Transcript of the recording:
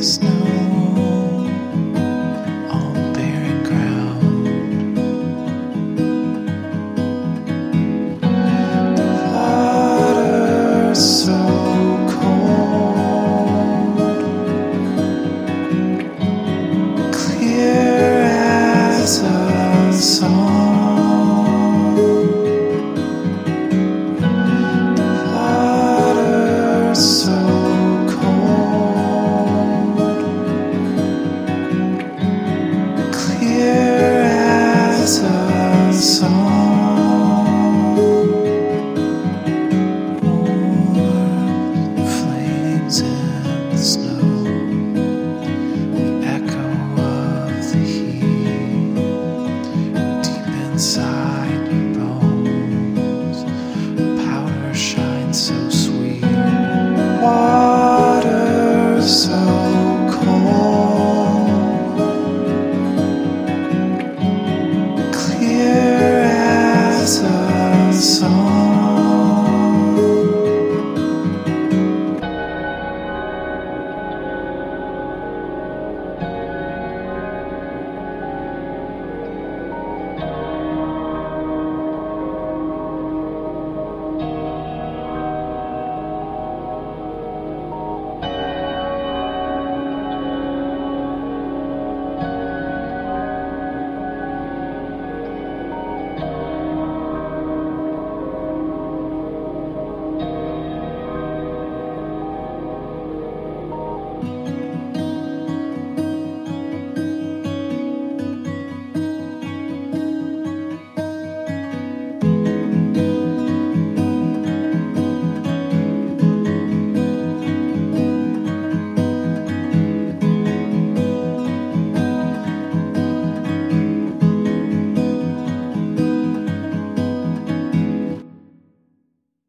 lives. inside the snow.